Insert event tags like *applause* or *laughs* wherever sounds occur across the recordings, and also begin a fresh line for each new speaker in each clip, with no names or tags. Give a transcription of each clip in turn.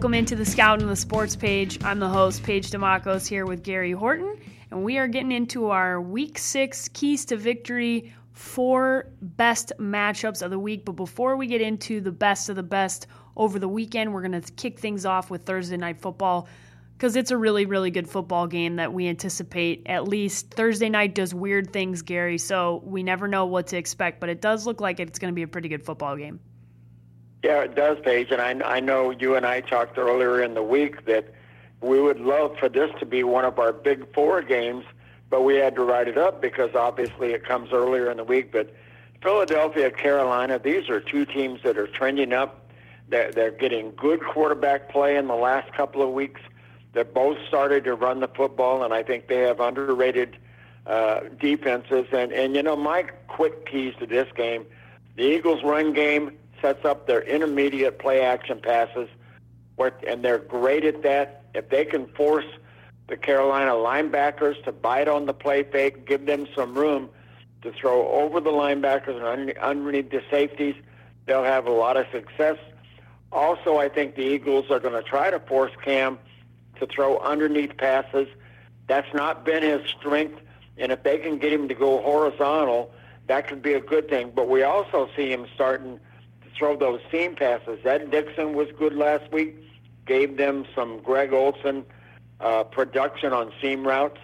Welcome into the Scout and the Sports Paige. I'm the host, Paige Dimakos, here with Gary Horton, and we are getting into our Week 6 Keys to Victory four best matchups of the week. But before we get into the best of the best over the weekend, we're going to kick things off with Thursday Night Football because it's a really, really good football game that we anticipate. At least Thursday night does weird things, Gary, so we never know what to expect, but it does look like it's going to be a pretty good football game.
Yeah, it does, Paige. And I, I know you and I talked earlier in the week that we would love for this to be one of our big four games, but we had to write it up because obviously it comes earlier in the week. But Philadelphia, Carolina, these are two teams that are trending up. They're, they're getting good quarterback play in the last couple of weeks. They're both started to run the football, and I think they have underrated uh, defenses. And, and, you know, my quick keys to this game the Eagles' run game sets up their intermediate play action passes, and they're great at that. If they can force the Carolina linebackers to bite on the play fake, give them some room to throw over the linebackers and underneath the safeties, they'll have a lot of success. Also, I think the Eagles are going to try to force Cam to throw underneath passes. That's not been his strength, and if they can get him to go horizontal, that could be a good thing. But we also see him starting throw those seam passes. Ed Dickson was good last week, gave them some Greg Olsen uh, production on seam routes,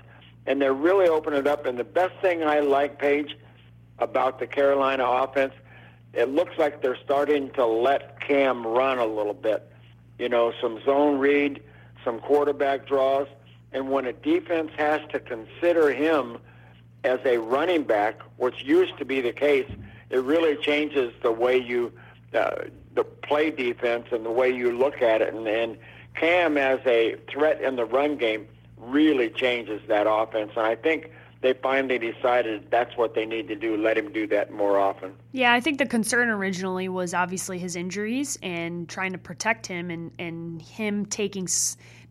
and they're really opening it up. And the best thing I like, Paige, about the Carolina offense, it looks like they're starting to let Cam run a little bit. You know, some zone read, some quarterback draws, and when a defense has to consider him as a running back, which used to be the case, it really changes the way you uh, the play defense and the way you look at it. And, and Cam as a threat in the run game really changes that offense. And I think they finally decided that's what they need to do. Let him do that more often.
Yeah, I think the concern originally was obviously his injuries and trying to protect him and, and him taking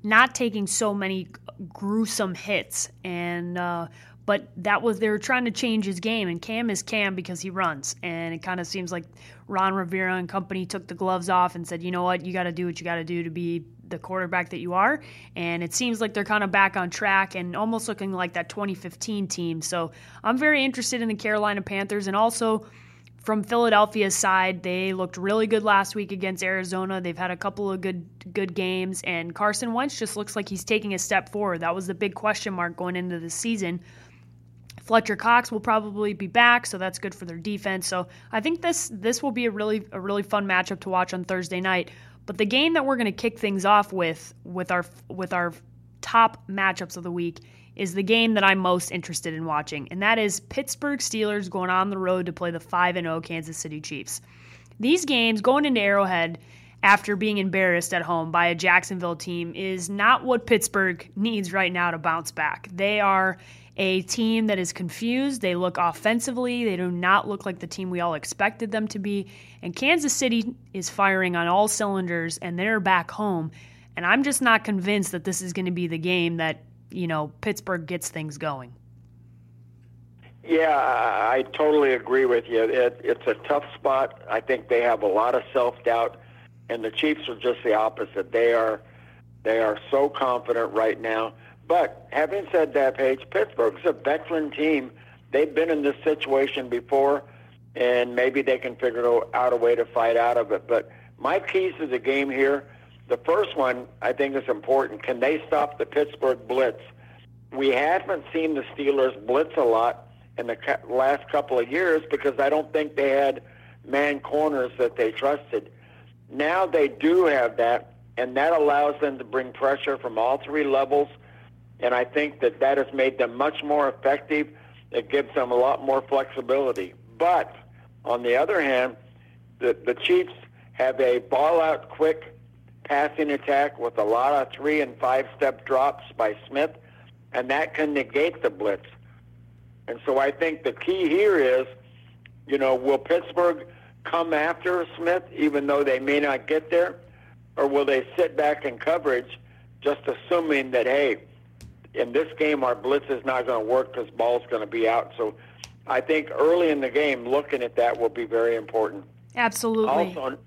not taking so many gruesome hits and uh, but that was they were trying to change his game and Cam is Cam because he runs and it kind of seems like Ron Rivera and company took the gloves off and said you know what you got to do what you got to do to be the quarterback that you are and it seems like they're kind of back on track and almost looking like that 2015 team so I'm very interested in the Carolina Panthers and also from Philadelphia's side, they looked really good last week against Arizona. They've had a couple of good good games, and Carson Wentz just looks like he's taking a step forward. That was the big question mark going into the season. Fletcher Cox will probably be back, so that's good for their defense. So I think this this will be a really a really fun matchup to watch on Thursday night. But the game that we're going to kick things off with with our with our top matchups of the week is the game that I'm most interested in watching, and that is Pittsburgh Steelers going on the road to play the 5 0 Kansas City Chiefs. These games going into Arrowhead after being embarrassed at home by a Jacksonville team is not what Pittsburgh needs right now to bounce back. They are a team that is confused. They look offensively, they do not look like the team we all expected them to be. And Kansas City is firing on all cylinders and they're back home. And I'm just not convinced that this is going to be the game that, you know, Pittsburgh gets things going.
Yeah, I totally agree with you. It, it's a tough spot. I think they have a lot of self doubt, and the Chiefs are just the opposite. They are they are so confident right now. But having said that, Paige, Pittsburgh's a veteran team. They've been in this situation before, and maybe they can figure out a way to fight out of it. But my keys to the game here, the first one I think is important. Can they stop the Pittsburgh blitz? We haven't seen the Steelers blitz a lot in the last couple of years because I don't think they had man corners that they trusted. Now they do have that, and that allows them to bring pressure from all three levels – and I think that that has made them much more effective. It gives them a lot more flexibility. But on the other hand, the, the Chiefs have a ball out quick passing attack with a lot of three and five step drops by Smith, and that can negate the blitz. And so I think the key here is, you know, will Pittsburgh come after Smith even though they may not get there? Or will they sit back in coverage just assuming that, hey, in this game, our blitz is not going to work because ball's going to be out. So I think early in the game, looking at that will be very important.
Absolutely.
Also,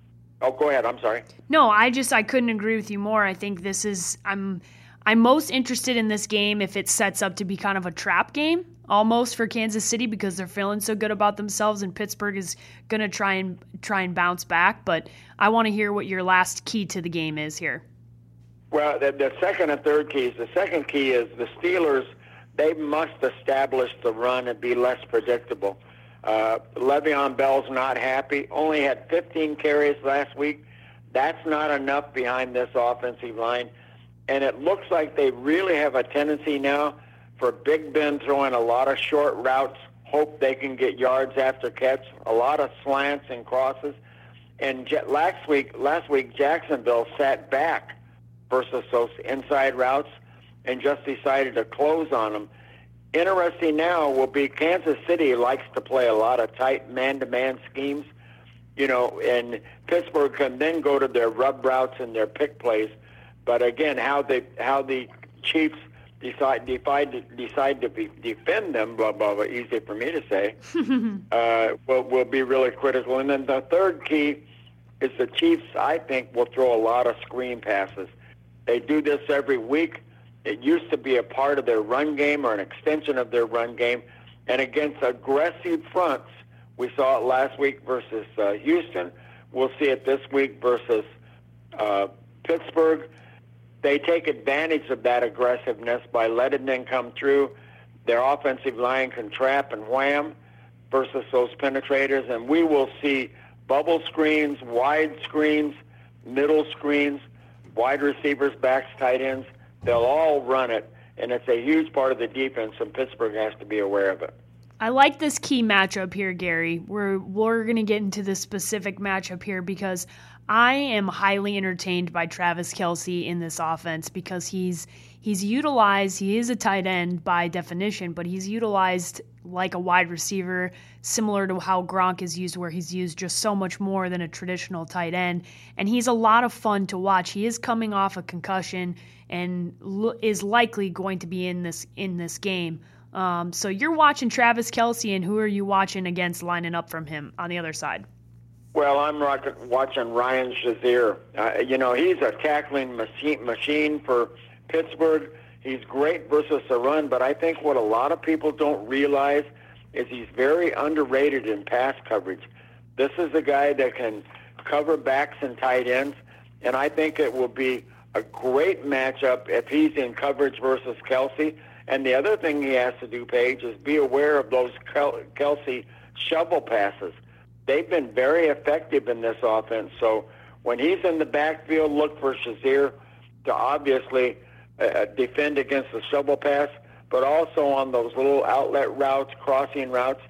Oh, go ahead. I'm sorry.
No, I just I couldn't agree with you more. I think this is I'm I'm most interested in this game if it sets up to be kind of a trap game almost for Kansas City because they're feeling so good about themselves and Pittsburgh is going to try and try and bounce back, but I want to hear what your last key to the game is here.
Well, the, the second and third keys. The second key is the Steelers. They must establish the run and be less predictable. Uh, Le'Veon Bell's not happy. Only had 15 carries last week. That's not enough behind this offensive line. And it looks like they really have a tendency now for Big Ben throwing a lot of short routes, hope they can get yards after catch, a lot of slants and crosses. And last week, last week Jacksonville sat back versus those inside routes and just decided to close on them. Interesting now will be Kansas City likes to play a lot of tight man-to-man schemes, you know, and Pittsburgh can then go to their rub routes and their pick plays. But again, how the how the Chiefs decide decide to, decide to be, defend them, blah blah blah. Easy for me to say. *laughs* uh, will will be really critical. And then the third key is the Chiefs. I think will throw a lot of screen passes. They do this every week. It used to be a part of their run game or an extension of their run game. And against aggressive fronts, we saw it last week versus uh, Houston. We'll see it this week versus uh, Pittsburgh. They take advantage of that aggressiveness by letting them come through. Their offensive line can trap and wham versus those penetrators. And we will see bubble screens, wide screens, middle screens wide receivers, backs, tight ends, they'll all run it, and it's a huge part of the defense, and Pittsburgh has to be aware of it.
I like this key matchup here, Gary. We're we're gonna get into the specific matchup here because I am highly entertained by Travis Kelce in this offense because he's he's utilized. He is a tight end by definition, but he's utilized like a wide receiver, similar to how Gronk is used, where he's used just so much more than a traditional tight end. And he's a lot of fun to watch. He is coming off a concussion and is likely going to be in this in this game. Um, so you're watching Travis Kelce, and who are you watching against lining up from him on the other side?
Well, I'm watching Ryan Shazier. Uh, you know, he's a tackling machine, machine for Pittsburgh. He's great versus the run, but I think what a lot of people don't realize is he's very underrated in pass coverage. This is a guy that can cover backs and tight ends, and I think it will be a great matchup if he's in coverage versus Kelce. And the other thing he has to do, Paige, is be aware of those Kelce shovel passes. They've been very effective in this offense. So when he's in the backfield, look for Shazier to obviously defend against the shovel pass, but also on those little outlet routes, crossing routes.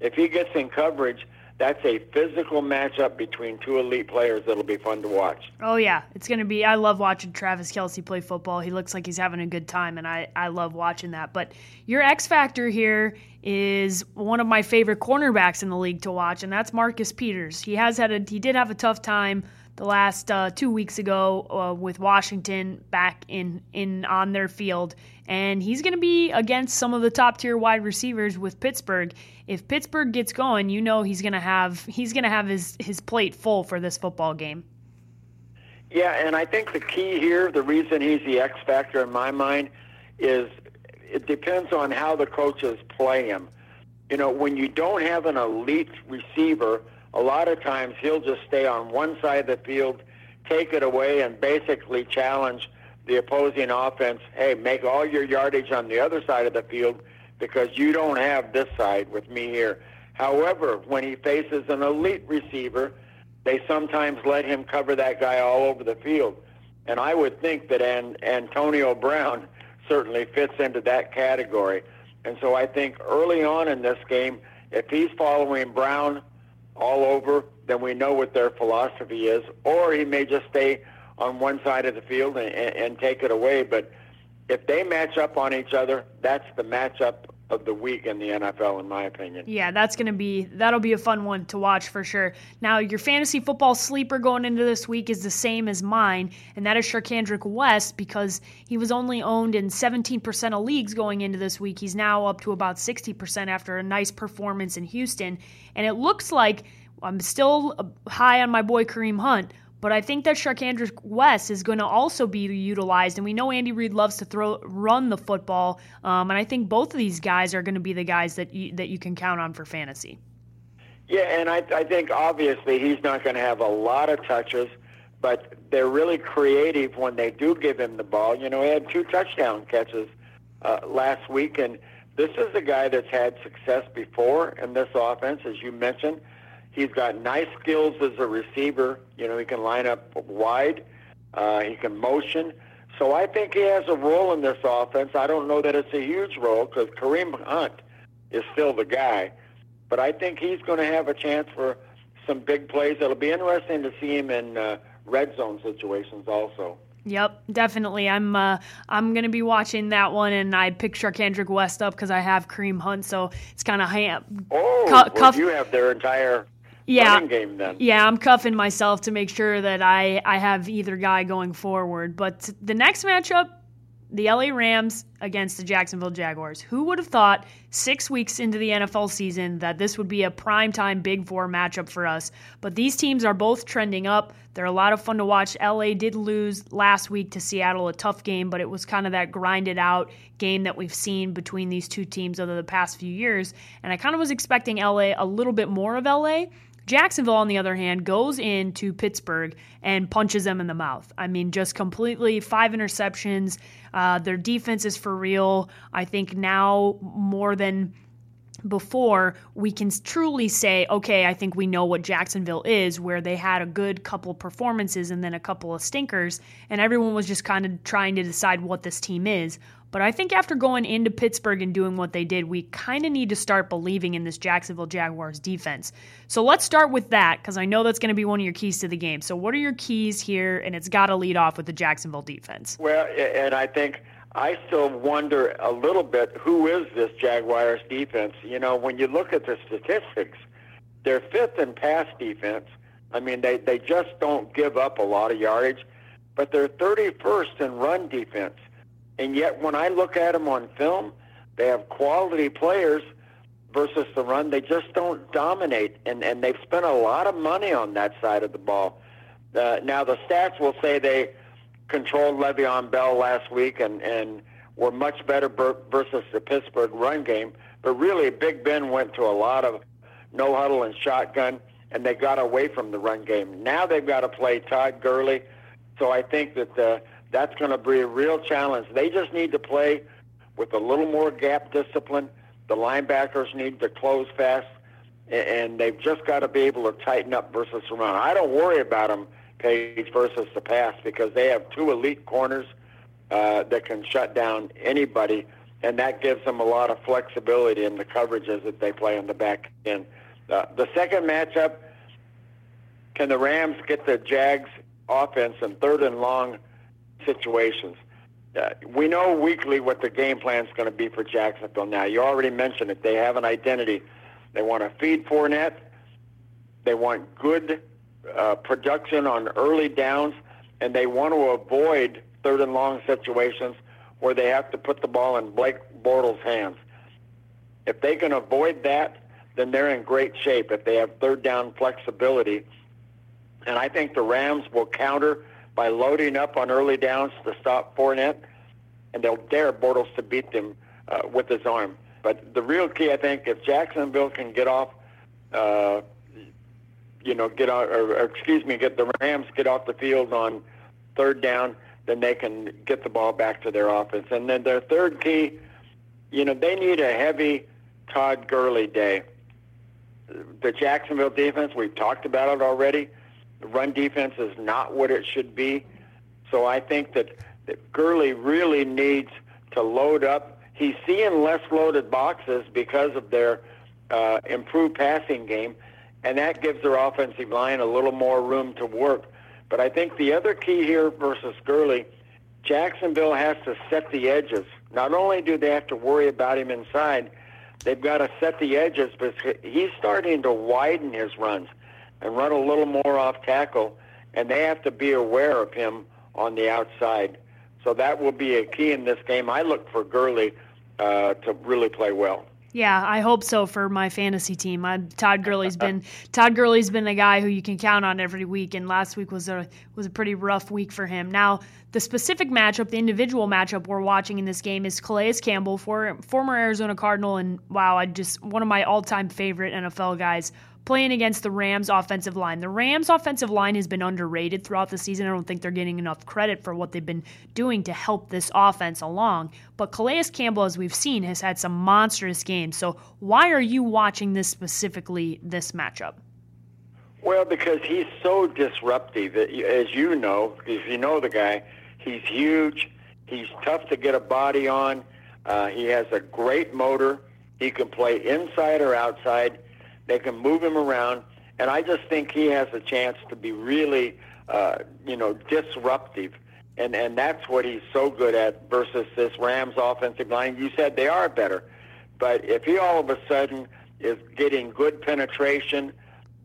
If he gets in coverage, that's a physical matchup between two elite players that'll be fun to watch.
Oh yeah, it's gonna be. I love watching Travis Kelce play football. He looks like he's having a good time, and I I love watching that. But your X factor here is one of my favorite cornerbacks in the league to watch, and that's Marcus Peters. He has had a he did have a tough time the last uh, two weeks ago uh, with Washington back in in on their field, and he's going to be against some of the top tier wide receivers with Pittsburgh. If Pittsburgh gets going, you know he's going to have he's going to have his his plate full for this football game.
Yeah, and I think the key here, the reason he's the X factor in my mind, is it depends on how the coaches play him. You know, when you don't have an elite receiver a lot of times he'll just stay on one side of the field, take it away, and basically challenge the opposing offense. Hey, make all your yardage on the other side of the field because you don't have this side with me here. However, when he faces an elite receiver, they sometimes let him cover that guy all over the field. And I would think that An- Antonio Brown certainly fits into that category. And so I think early on in this game, if he's following Brown all over, then we know what their philosophy is. Or he may just stay on one side of the field and, and, and take it away. But if they match up on each other, that's the matchup of the week in the NFL, in my opinion.
Yeah, that's going to be that'll be a fun one to watch for sure. Now, your fantasy football sleeper going into this week is the same as mine, and that is Charcandrick West because he was only owned in 17% of leagues going into this week. He's now up to about 60% after a nice performance in Houston, and it looks like I'm still uh, high on my boy Kareem Hunt, But I think that Charcandrick West is going to also be utilized, and we know Andy Reid loves to throw run the football, um, and I think both of these guys are going to be the guys that you, that you can count on for fantasy.
Yeah, and I, I think obviously he's not going to have a lot of touches, but they're really creative when they do give him the ball. You know, he had two touchdown catches uh, last week, and this is a guy that's had success before in this offense, as you mentioned. He's got nice skills as a receiver. You know, he can line up wide. Uh, he can motion. So I think he has a role in this offense. I don't know that it's a huge role because Kareem Hunt is still the guy. But I think he's going to have a chance for some big plays. It'll be interesting to see him in uh, red zone situations also.
Yep, definitely. I'm uh, I'm gonna be watching that one, and I picked Kendrick West up because I have Kareem Hunt, so it's kind of ham.
Oh, cu- well, cuff- you have their entire yeah, game then.
Yeah, I'm cuffing myself to make sure that I, I have either guy going forward. But the next matchup, the LA Rams against the Jacksonville Jaguars. Who would have thought six weeks into the NFL season that this would be a primetime Big Four matchup for us? But these teams are both trending up. They're a lot of fun to watch. LA did lose last week to Seattle, a tough game, but it was kind of that grinded out game that we've seen between these two teams over the past few years. And I kind of was expecting LA a little bit more of LA. Jacksonville, on the other hand, goes into Pittsburgh and punches them in the mouth. I mean, just completely five interceptions. Uh, their defense is for real. I think now more than before we can truly say, okay, I think we know what Jacksonville is, where they had a good couple performances and then a couple of stinkers, and everyone was just kind of trying to decide what this team is. But I think after going into Pittsburgh and doing what they did, we kind of need to start believing in this Jacksonville Jaguars defense. So let's start with that because I know that's going to be one of your keys to the game. So, what are your keys here? And it's got to lead off with the Jacksonville defense.
Well, and I think I still wonder a little bit who is this Jaguars defense? You know, when you look at the statistics, they're fifth in pass defense. I mean, they, they just don't give up a lot of yardage, but they're 31st in run defense. And yet, when I look at them on film, they have quality players versus the run. They just don't dominate, and, and they've spent a lot of money on that side of the ball. Uh, now, the stats will say they controlled Le'Veon Bell last week and, and were much better versus the Pittsburgh run game. But really, Big Ben went to a lot of no huddle and shotgun, and they got away from the run game. Now they've got to play Todd Gurley. So I think that the that's going to be a real challenge. They just need to play with a little more gap discipline. The linebackers need to close fast, and they've just got to be able to tighten up versus the run. I don't worry about them, Paige, versus the pass because they have two elite corners uh, that can shut down anybody, and that gives them a lot of flexibility in the coverages that they play on the back end. Uh, the second matchup, can the Rams get the Jags offense in third and long situations. Uh, we know weekly what the game plan is going to be for Jacksonville. Now, you already mentioned it. They have an identity. They want to feed Fournette. They want good uh, production on early downs, and they want to avoid third and long situations where they have to put the ball in Blake Bortles' hands. If they can avoid that, then they're in great shape. If they have third down flexibility, and I think the Rams will counter by loading up on early downs to stop Fournette, and they'll dare Bortles to beat them uh, with his arm. But the real key, I think, if Jacksonville can get off, uh, you know, get out, or, or excuse me, get the Rams get off the field on third down, then they can get the ball back to their offense. And then their third key, you know, they need a heavy Todd Gurley day. The Jacksonville defense, we've talked about it already. The run defense is not what it should be. So I think that, that Gurley really needs to load up. He's seeing less loaded boxes because of their uh, improved passing game, and that gives their offensive line a little more room to work. But I think the other key here versus Gurley, Jacksonville has to set the edges. Not only do they have to worry about him inside, they've got to set the edges because he's starting to widen his runs and run a little more off tackle, and they have to be aware of him on the outside. So that will be a key in this game. I look for Gurley uh, to really play well.
Yeah, I hope so for my fantasy team. I, Todd Gurley's *laughs* been Todd Gurley's been a guy who you can count on every week, and last week was a was a pretty rough week for him. Now, the specific matchup, the individual matchup we're watching in this game is Calais Campbell, for, former Arizona Cardinal, and wow, I just one of my all time favorite NFL guys playing against the Rams offensive line. The Rams offensive line has been underrated throughout the season. I don't think they're getting enough credit for what they've been doing to help this offense along. But Calais Campbell, as we've seen, has had some monstrous games. So why are you watching this specifically, this matchup?
Well, because he's so disruptive. As you know, if you know the guy, he's huge. He's tough to get a body on. Uh, he has a great motor. He can play inside or outside. They can move him around, and I just think he has a chance to be really, uh, you know, disruptive. And, and that's what he's so good at versus this Rams offensive line. You said they are better. But if he all of a sudden is getting good penetration,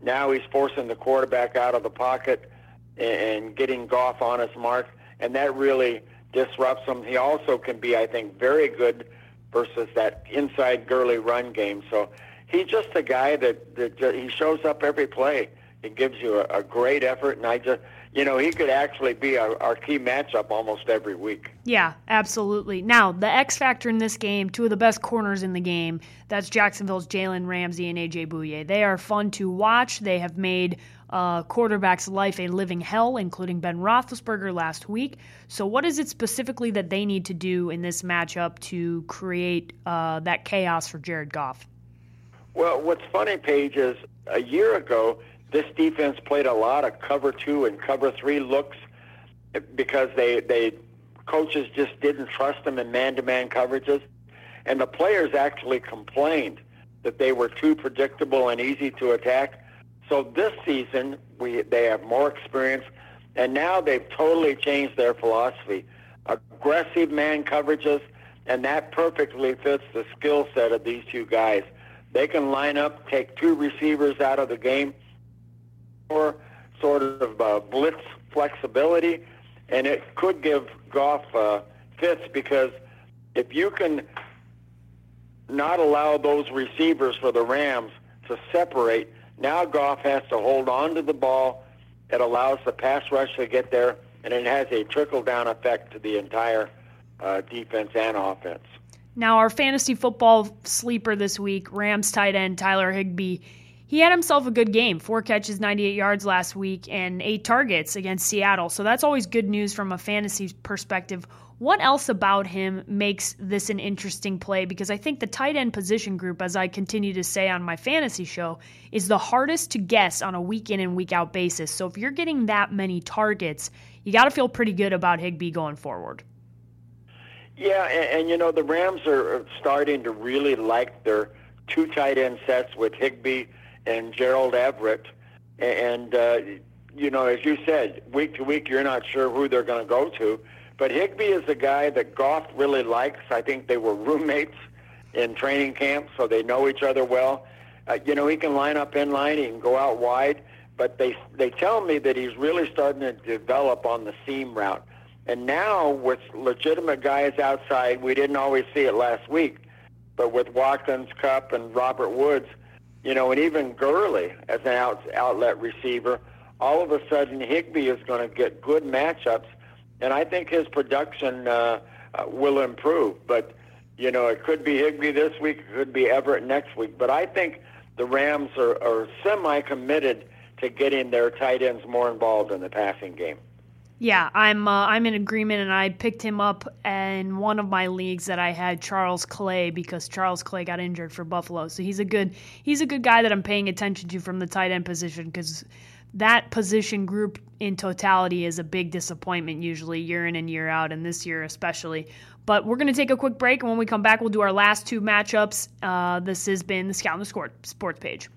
now he's forcing the quarterback out of the pocket and getting Goff on his mark, and that really disrupts him. He also can be, I think, very good versus that inside Gurley run game. So he's just a guy that, that just, he shows up every play. He gives you a, a great effort, and I just, you know, he could actually be our, our key matchup almost every week.
Yeah, absolutely. Now, the X factor in this game, two of the best corners in the game, that's Jacksonville's Jalen Ramsey and AJ Bouye. They are fun to watch. They have made uh, quarterback's life a living hell, including Ben Roethlisberger last week. So, what is it specifically that they need to do in this matchup to create uh, that chaos for Jared Goff?
Well, what's funny, Paige, is a year ago, this defense played a lot of cover two and cover three looks because they they coaches just didn't trust them in man-to-man coverages, and the players actually complained that they were too predictable and easy to attack. So this season, we they have more experience, and now they've totally changed their philosophy. Aggressive man coverages, and that perfectly fits the skill set of these two guys. They can line up, take two receivers out of the game, or sort of uh, blitz flexibility, and it could give Goff uh, fits because if you can not allow those receivers for the Rams to separate, now Goff has to hold on to the ball. It allows the pass rush to get there, and it has a trickle-down effect to the entire uh, defense and offense.
Now, our fantasy football sleeper this week, Rams tight end Tyler Higbee, he had himself a good game. Four catches, 98 yards last week, and eight targets against Seattle. So that's always good news from a fantasy perspective. What else about him makes this an interesting play? Because I think the tight end position group, as I continue to say on my fantasy show, is the hardest to guess on a week in and week out basis. So if you're getting that many targets, you got to feel pretty good about Higbee going forward.
Yeah, and, and you know the Rams are starting to really like their two tight end sets with Higbee and Gerald Everett, and uh, you know as you said, week to week you're not sure who they're going to go to, but Higbee is a guy that Goff really likes. I think they were *laughs* roommates in training camp, so they know each other well. Uh, you know he can line up in line, he can go out wide, but they they tell me that he's really starting to develop on the seam route. And now with legitimate guys outside, we didn't always see it last week, but with Watkins, Kupp, and Robert Woods, you know, and even Gurley as an out, outlet receiver, all of a sudden Higbee is going to get good matchups, and I think his production uh, uh, will improve. But you know, it could be Higbee this week, it could be Everett next week. But I think the Rams are, are semi-committed to getting their tight ends more involved in the passing game.
Yeah, I'm uh, I'm in agreement, and I picked him up in one of my leagues that I had Charles Clay because Charles Clay got injured for Buffalo. So he's a good he's a good guy that I'm paying attention to from the tight end position because that position group in totality is a big disappointment usually year in and year out, and this year especially. But we're going to take a quick break, and when we come back, we'll do our last two matchups. Uh, this has been the Scout and the Sports Paige.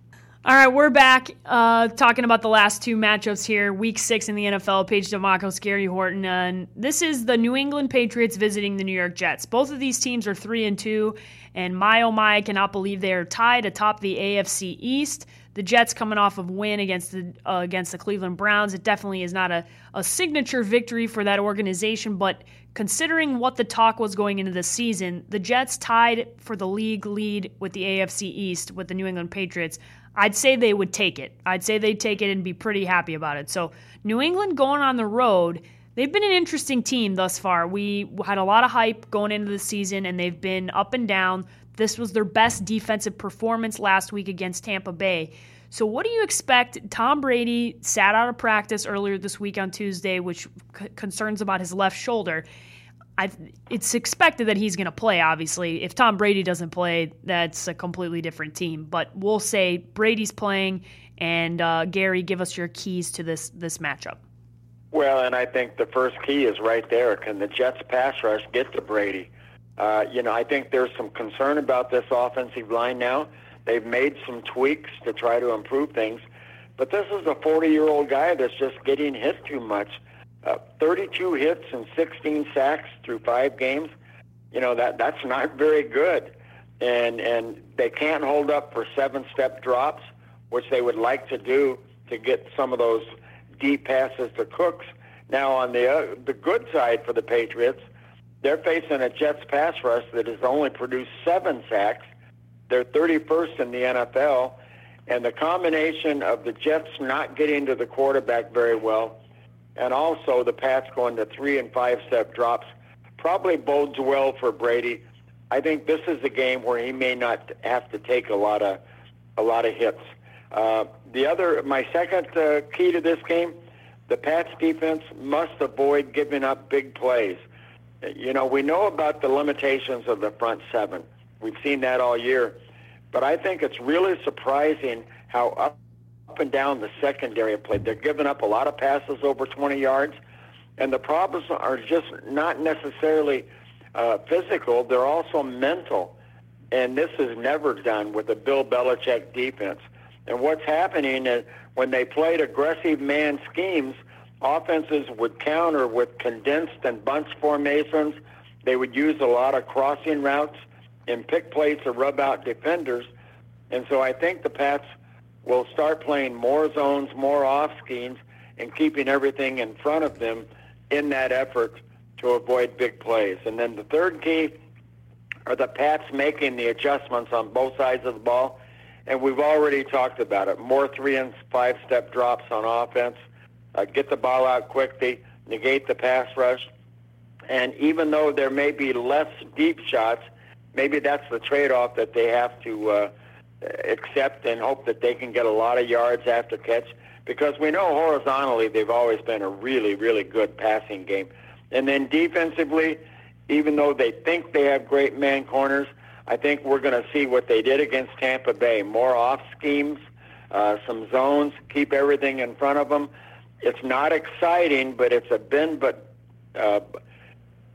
All right, we're back uh, talking about the last two matchups here. Week six in the NFL. Paige Dimakos, Gary Horton, and this is the New England Patriots visiting the New York Jets. Both of these teams are three and two, and my oh my, I cannot believe they are tied atop the AFC East. the Jets coming off of win against the uh, against the Cleveland Browns. It definitely is not a, a signature victory for that organization, but considering what the talk was going into the season, the Jets tied for the league lead with the AFC East with the New England Patriots. I'd say they would take it. I'd say they'd take it and be pretty happy about it. So, New England going on the road, they've been an interesting team thus far. We had a lot of hype going into the season, and they've been up and down. This was their best defensive performance last week against Tampa Bay. So, what do you expect? Tom Brady sat out of practice earlier this week on Tuesday, which c- concerns about his left shoulder. I, it's expected that he's going to play, obviously. If Tom Brady doesn't play, that's a completely different team. But we'll say Brady's playing, and uh, Gary, give us your keys to this this matchup.
Well, and I think the first key is right there. Can the Jets pass rush get to Brady? Uh, you know, I think there's some concern about this offensive line now. They've made some tweaks to try to improve things, but this is a 40-year-old guy that's just getting hit too much. Uh, 32 hits and 16 sacks through five games. You know that that's not very good, and and they can't hold up for seven-step drops, which they would like to do to get some of those deep passes to Cooks. Now on the uh, the good side for the Patriots, they're facing a Jets pass rush that has only produced seven sacks. They're 31st in the NFL, and the combination of the Jets not getting to the quarterback very well and also the Pats going to three and five step drops probably bodes well for Brady. I think this is a game where he may not have to take a lot of a lot of hits. Uh, the other, my second uh, key to this game, the Pats defense must avoid giving up big plays. You know, we know about the limitations of the front seven. We've seen that all year, but I think it's really surprising how up and down the secondary play. They're giving up a lot of passes over 20 yards, and the problems are just not necessarily uh, physical. They're also mental, and this is never done with a Bill Belichick defense. And what's happening is when they played aggressive man schemes, offenses would counter with condensed and bunch formations. They would use a lot of crossing routes and pick plays to rub out defenders. And so I think the Pats – will start playing more zones, more off schemes, and keeping everything in front of them in that effort to avoid big plays. And then the third key are the Pats making the adjustments on both sides of the ball. And we've already talked about it. More three and five step drops on offense. Uh, get the ball out quickly, negate the pass rush. And even though there may be less deep shots, maybe that's the trade off that they have to uh, accept and hope that they can get a lot of yards after catch because we know horizontally they've always been a really, really good passing game. And then defensively, even though they think they have great man corners, I think we're going to see what they did against Tampa Bay. More off schemes, uh, some zones, keep everything in front of them. It's not exciting, but it's a bend but uh,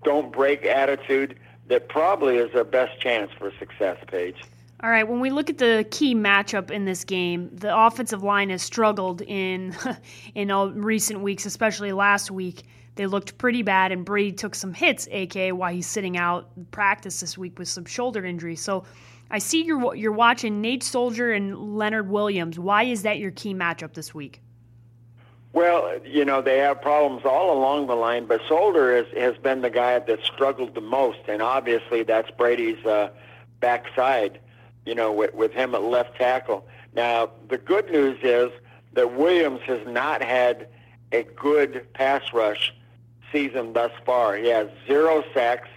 don't break attitude that probably is their best chance for success, Paige.
All right, when we look at the key matchup in this game, the offensive line has struggled in *laughs* in all recent weeks, especially last week. They looked pretty bad, and Brady took some hits, aka why he's sitting out practice this week with some shoulder injury. So, I see you're you're watching Nate Solder and Leonard Williams. Why is that your key matchup this week?
Well, you know they have problems all along the line, but Solder has has been the guy that struggled the most, and obviously that's Brady's uh, backside you know, with, with him at left tackle. Now, the good news is that Williams has not had a good pass rush season thus far. He has zero sacks.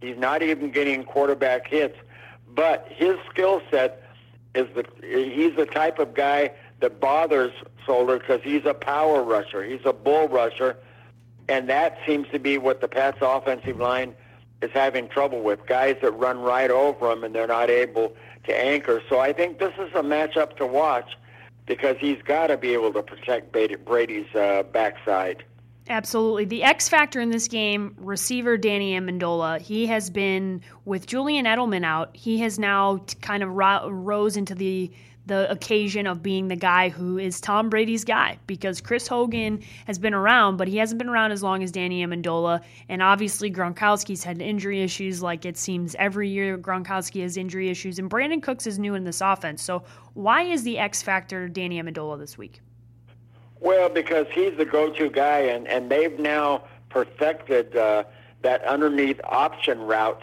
He's not even getting quarterback hits. But his skill set is the he's the type of guy that bothers Solder because he's a power rusher. He's a bull rusher, and that seems to be what the Pats' offensive line is having trouble with. Guys that run right over him and they're not able to anchor. So I think this is a matchup to watch because he's got to be able to protect Brady's uh, backside.
Absolutely. The X factor in this game, receiver Danny Amendola, he has been with Julian Edelman out. He has now kind of ro- rose into the the occasion of being the guy who is Tom Brady's guy because Chris Hogan has been around, but he hasn't been around as long as Danny Amendola. And obviously, Gronkowski's had injury issues, like it seems every year Gronkowski has injury issues. And Brandin Cooks is new in this offense. So, why is the X factor Danny Amendola this week?
Well, because he's the go to guy, and, and they've now perfected uh, that underneath option route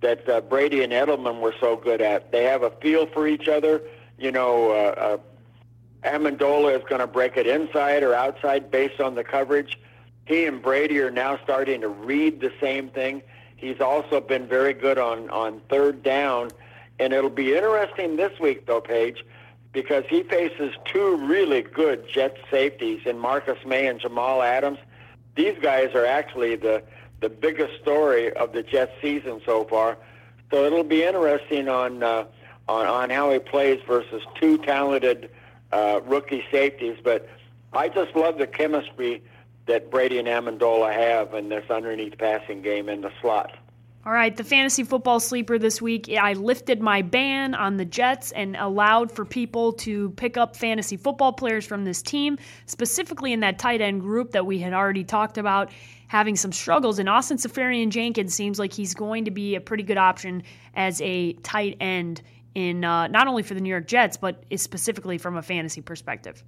that uh, Brady and Edelman were so good at. They have a feel for each other you know, uh, uh, Amendola is going to break it inside or outside based on the coverage. He and Brady are now starting to read the same thing. He's also been very good on, on third down. And it'll be interesting this week, though, Paige, because he faces two really good Jet safeties in Marcus Maye and Jamal Adams. These guys are actually the, the biggest story of the Jets season so far. So it'll be interesting on uh, on, on how he plays versus two talented uh, rookie safeties. But I just love the chemistry that Brady and Amendola have in this underneath passing game in the slot.
All right, the fantasy football sleeper this week. I lifted my ban on the Jets and allowed for people to pick up fantasy football players from this team, specifically in that tight end group that we had already talked about having some struggles. And Austin Seferian-Jenkins seems like he's going to be a pretty good option as a tight end in uh, not only for the New York Jets, but specifically from a fantasy perspective.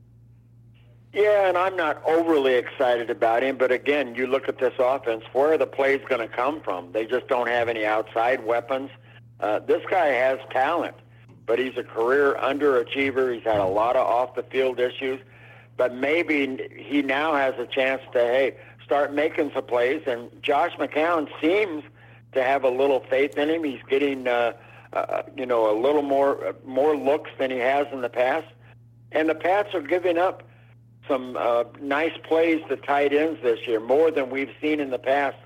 Yeah, and I'm not overly excited about him. But again, you look at this offense, where are the plays going to come from? They just don't have any outside weapons. Uh, this guy has talent, but he's a career underachiever. He's had a lot of off the field issues. But maybe he now has a chance to, hey, start making some plays. And Josh McCown seems to have a little faith in him. He's getting. Uh, uh, you know, a little more uh, more looks than he has in the past. And the Pats are giving up some uh, nice plays to tight ends this year, more than we've seen in the past.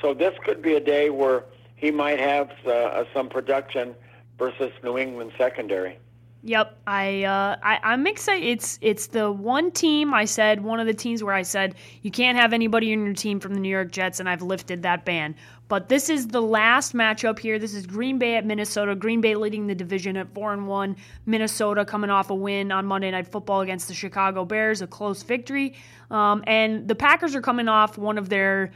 So this could be a day where he might have uh, some production versus New England secondary.
Yep, I, uh, I I'm excited. It's it's the one team I said one of the teams where I said you can't have anybody in your team from the New York Jets, and I've lifted that ban. But this is the last matchup here. This is Green Bay at Minnesota. Green Bay leading the division at four and one. Minnesota coming off a win on Monday Night Football against the Chicago Bears, a close victory. Um, and the Packers are coming off one of their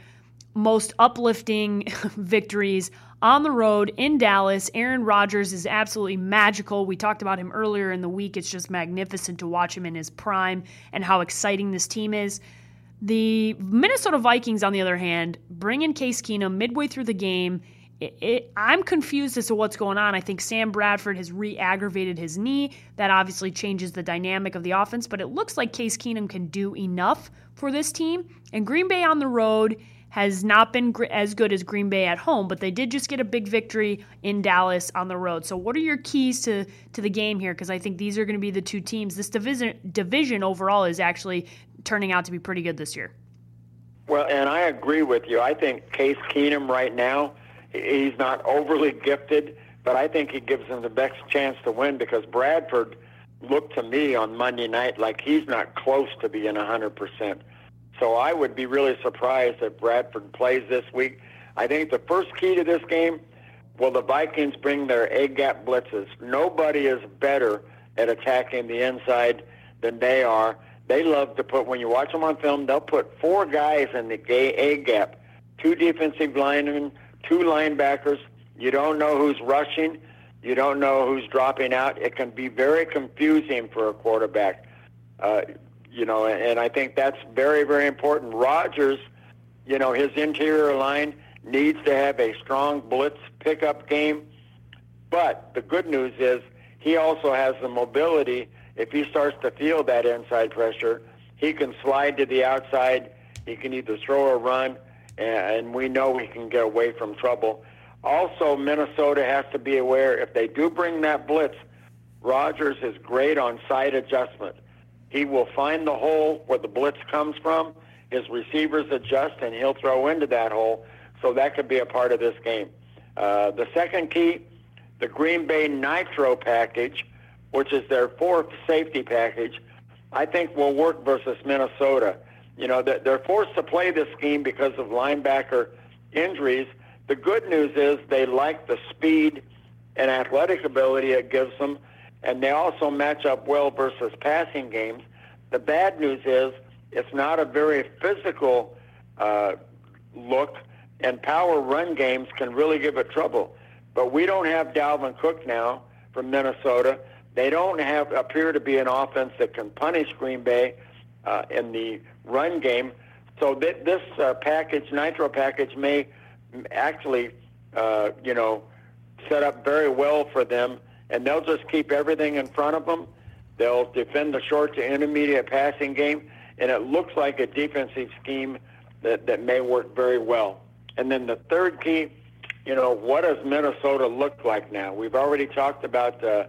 most uplifting *laughs* victories on the road in Dallas. Aaron Rodgers is absolutely magical. We talked about him earlier in the week. It's just magnificent to watch him in his prime and how exciting this team is. The Minnesota Vikings, on the other hand, bring in Case Keenum midway through the game. It, it, I'm confused as to what's going on. I think Sam Bradford has re aggravated his knee. That obviously changes the dynamic of the offense, but it looks like Case Keenum can do enough for this team. And Green Bay on the road has not been as good as Green Bay at home, but they did just get a big victory in Dallas on the road. So, what are your keys to to the game here? Because I think these are going to be the two teams. This division division overall is actually turning out to be pretty good this year.
Well, and I agree with you. I think Case Keenum right now, he's not overly gifted, but I think he gives them the best chance to win because Bradford looked to me on Monday night like he's not close to being 100%. So I would be really surprised if Bradford plays this week. I think the first key to this game will the Vikings bring their A gap blitzes. Nobody is better at attacking the inside than they are. They love to put, when you watch them on film, they'll put four guys in the A gap, two defensive linemen, two linebackers. You don't know who's rushing. You don't know who's dropping out. It can be very confusing for a quarterback. Uh, you know, and I think that's very, very important. Rodgers, you know, his interior line needs to have a strong blitz pickup game. But the good news is he also has the mobility. If he starts to feel that inside pressure, he can slide to the outside. He can either throw or run, and we know he can get away from trouble. Also, Minnesota has to be aware if they do bring that blitz, Rodgers is great on side adjustment. He will find the hole where the blitz comes from. His receivers adjust, and he'll throw into that hole. So that could be a part of this game. Uh, the second key, the Green Bay Nitro package, which is their fourth safety package, I think will work versus Minnesota. You know, they're forced to play this scheme because of linebacker injuries. The good news is they like the speed and athletic ability it gives them and they also match up well versus passing games. The bad news is it's not a very physical uh, look, and power run games can really give it trouble. But we don't have Dalvin Cook now from Minnesota. They don't have appear to be an offense that can punish Green Bay uh, in the run game. So th- this uh, package, Nitro package, may actually, uh, you know, set up very well for them, and they'll just keep everything in front of them. They'll defend the short to intermediate passing game, and it looks like a defensive scheme that, that may work very well. And then the third key, you know, what does Minnesota look like now? We've already talked about uh,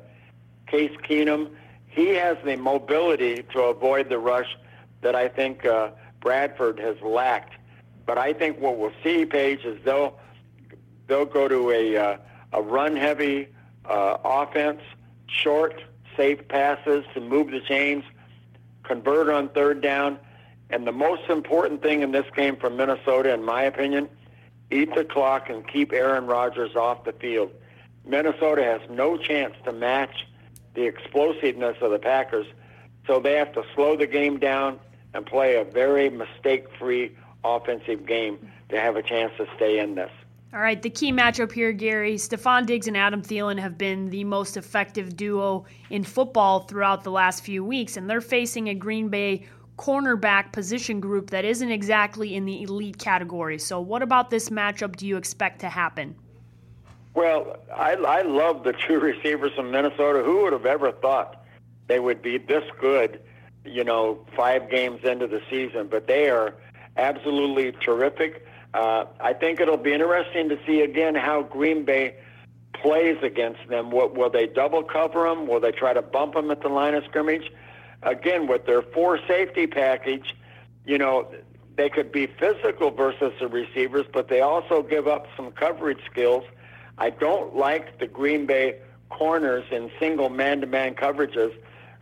Case Keenum. He has the mobility to avoid the rush that I think uh, Bradford has lacked. But I think what we'll see, Paige, is they'll they'll go to a uh, a run heavy uh, offense, short, safe passes to move the chains, convert on third down, and the most important thing in this game for Minnesota, in my opinion, eat the clock and keep Aaron Rodgers off the field. Minnesota has no chance to match the explosiveness of the Packers, so they have to slow the game down and play a very mistake-free offensive game to have a chance to stay in this.
All right, the key matchup here, Gary. Stefon Diggs and Adam Thielen have been the most effective duo in football throughout the last few weeks, and they're facing a Green Bay cornerback position group that isn't exactly in the elite category. So, what about this matchup do you expect to happen?
Well, I, I love the two receivers from Minnesota. Who would have ever thought they would be this good, you know, five games into the season? But they are absolutely terrific. Uh, I think it'll be interesting to see again how Green Bay plays against them. Will, will they double cover them? Will they try to bump them at the line of scrimmage? Again, with their four safety package, you know, they could be physical versus the receivers, but they also give up some coverage skills. I don't like the Green Bay corners in single man-to-man coverages,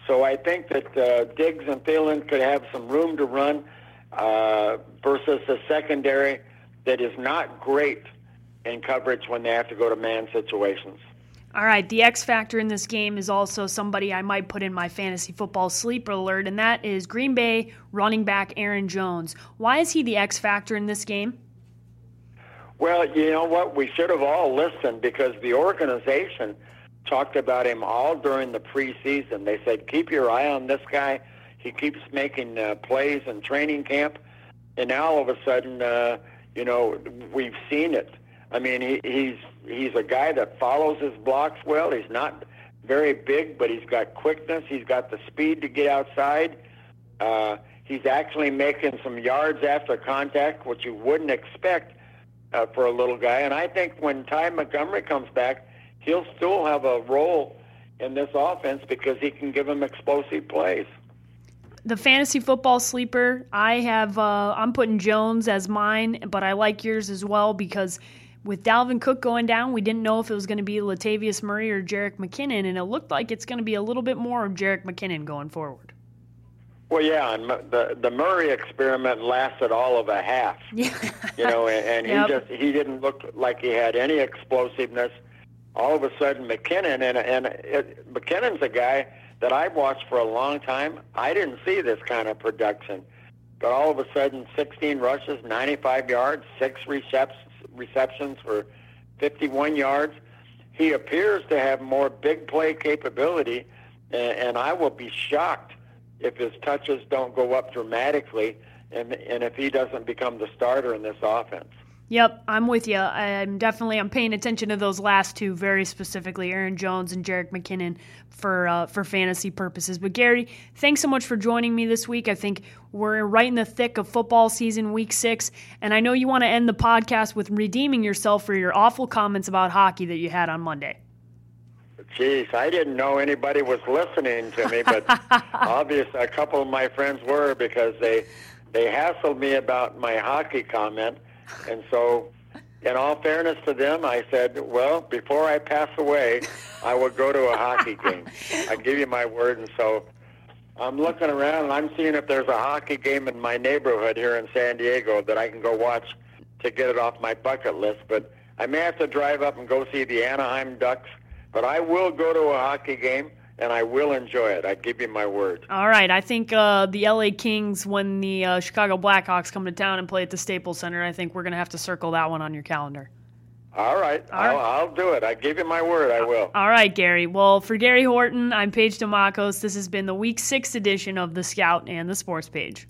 so I think that uh, Diggs and Thielen could have some room to run uh, versus a secondary that is not great in coverage when they have to go to man situations.
All right, the X factor in this game is also somebody I might put in my fantasy football sleeper alert, and that is Green Bay running back Aaron Jones. Why is he the X factor in this game?
Well, you know what? We should have all listened because the organization talked about him all during the preseason. They said, keep your eye on this guy. He keeps making uh, plays in training camp. And now all of a sudden, uh, you know, we've seen it. I mean, he, he's he's a guy that follows his blocks well. He's not very big, but he's got quickness. He's got the speed to get outside. Uh, he's actually making some yards after contact, which you wouldn't expect uh, for a little guy. And I think when Ty Montgomery comes back, he'll still have a role in this offense because he can give them explosive plays
the fantasy football sleeper, I have uh, I'm putting Jones as mine, but I like yours as well because with Dalvin Cook going down, we didn't know if it was going to be Latavius Murray or Jerick McKinnon, and it looked like it's going to be a little bit more of Jerick McKinnon going forward.
Well, yeah, and the the Murray experiment lasted all of a half. *laughs*
Yeah.
you know, and, and
yep.
he just he didn't look like he had any explosiveness. All of a sudden, McKinnon and and it, McKinnon's a guy that I've watched for a long time. I didn't see this kind of production. But all of a sudden, 16 rushes, 95 yards, six receptions for 51 yards. He appears to have more big play capability, and, and I will be shocked if his touches don't go up dramatically and, and if he doesn't become the starter in this offense.
Yep, I'm with you. I'm definitely I'm paying attention to those last two very specifically, Aaron Jones and Jerick McKinnon for uh, for fantasy purposes. But Gary, thanks so much for joining me this week. I think we're right in the thick of football season, week six, and I know you want to end the podcast with redeeming yourself for your awful comments about hockey that you had on Monday.
Jeez, I didn't know anybody was listening to me, but *laughs* obviously a couple of my friends were because they they hassled me about my hockey comment and so, in all fairness to them, I said, well, before I pass away, I will go to a hockey game. I give you my word. And so I'm looking around and I'm seeing if there's a hockey game in my neighborhood here in San Diego that I can go watch to get it off my bucket list. But I may have to drive up and go see the Anaheim Ducks. But I will go to a hockey game and I will enjoy it. I give you my word.
All right. I think uh, the LA Kings, when the uh, Chicago Blackhawks come to town and play at the Staples Center, I think we're going to have to circle that one on your calendar.
All right. All I'll, right. I'll do it. I give you my word. I will.
All right, Gary. Well, for Gary Horton, I'm Paige Dimakos. This has been the week six edition of The Scout and the Sports Paige.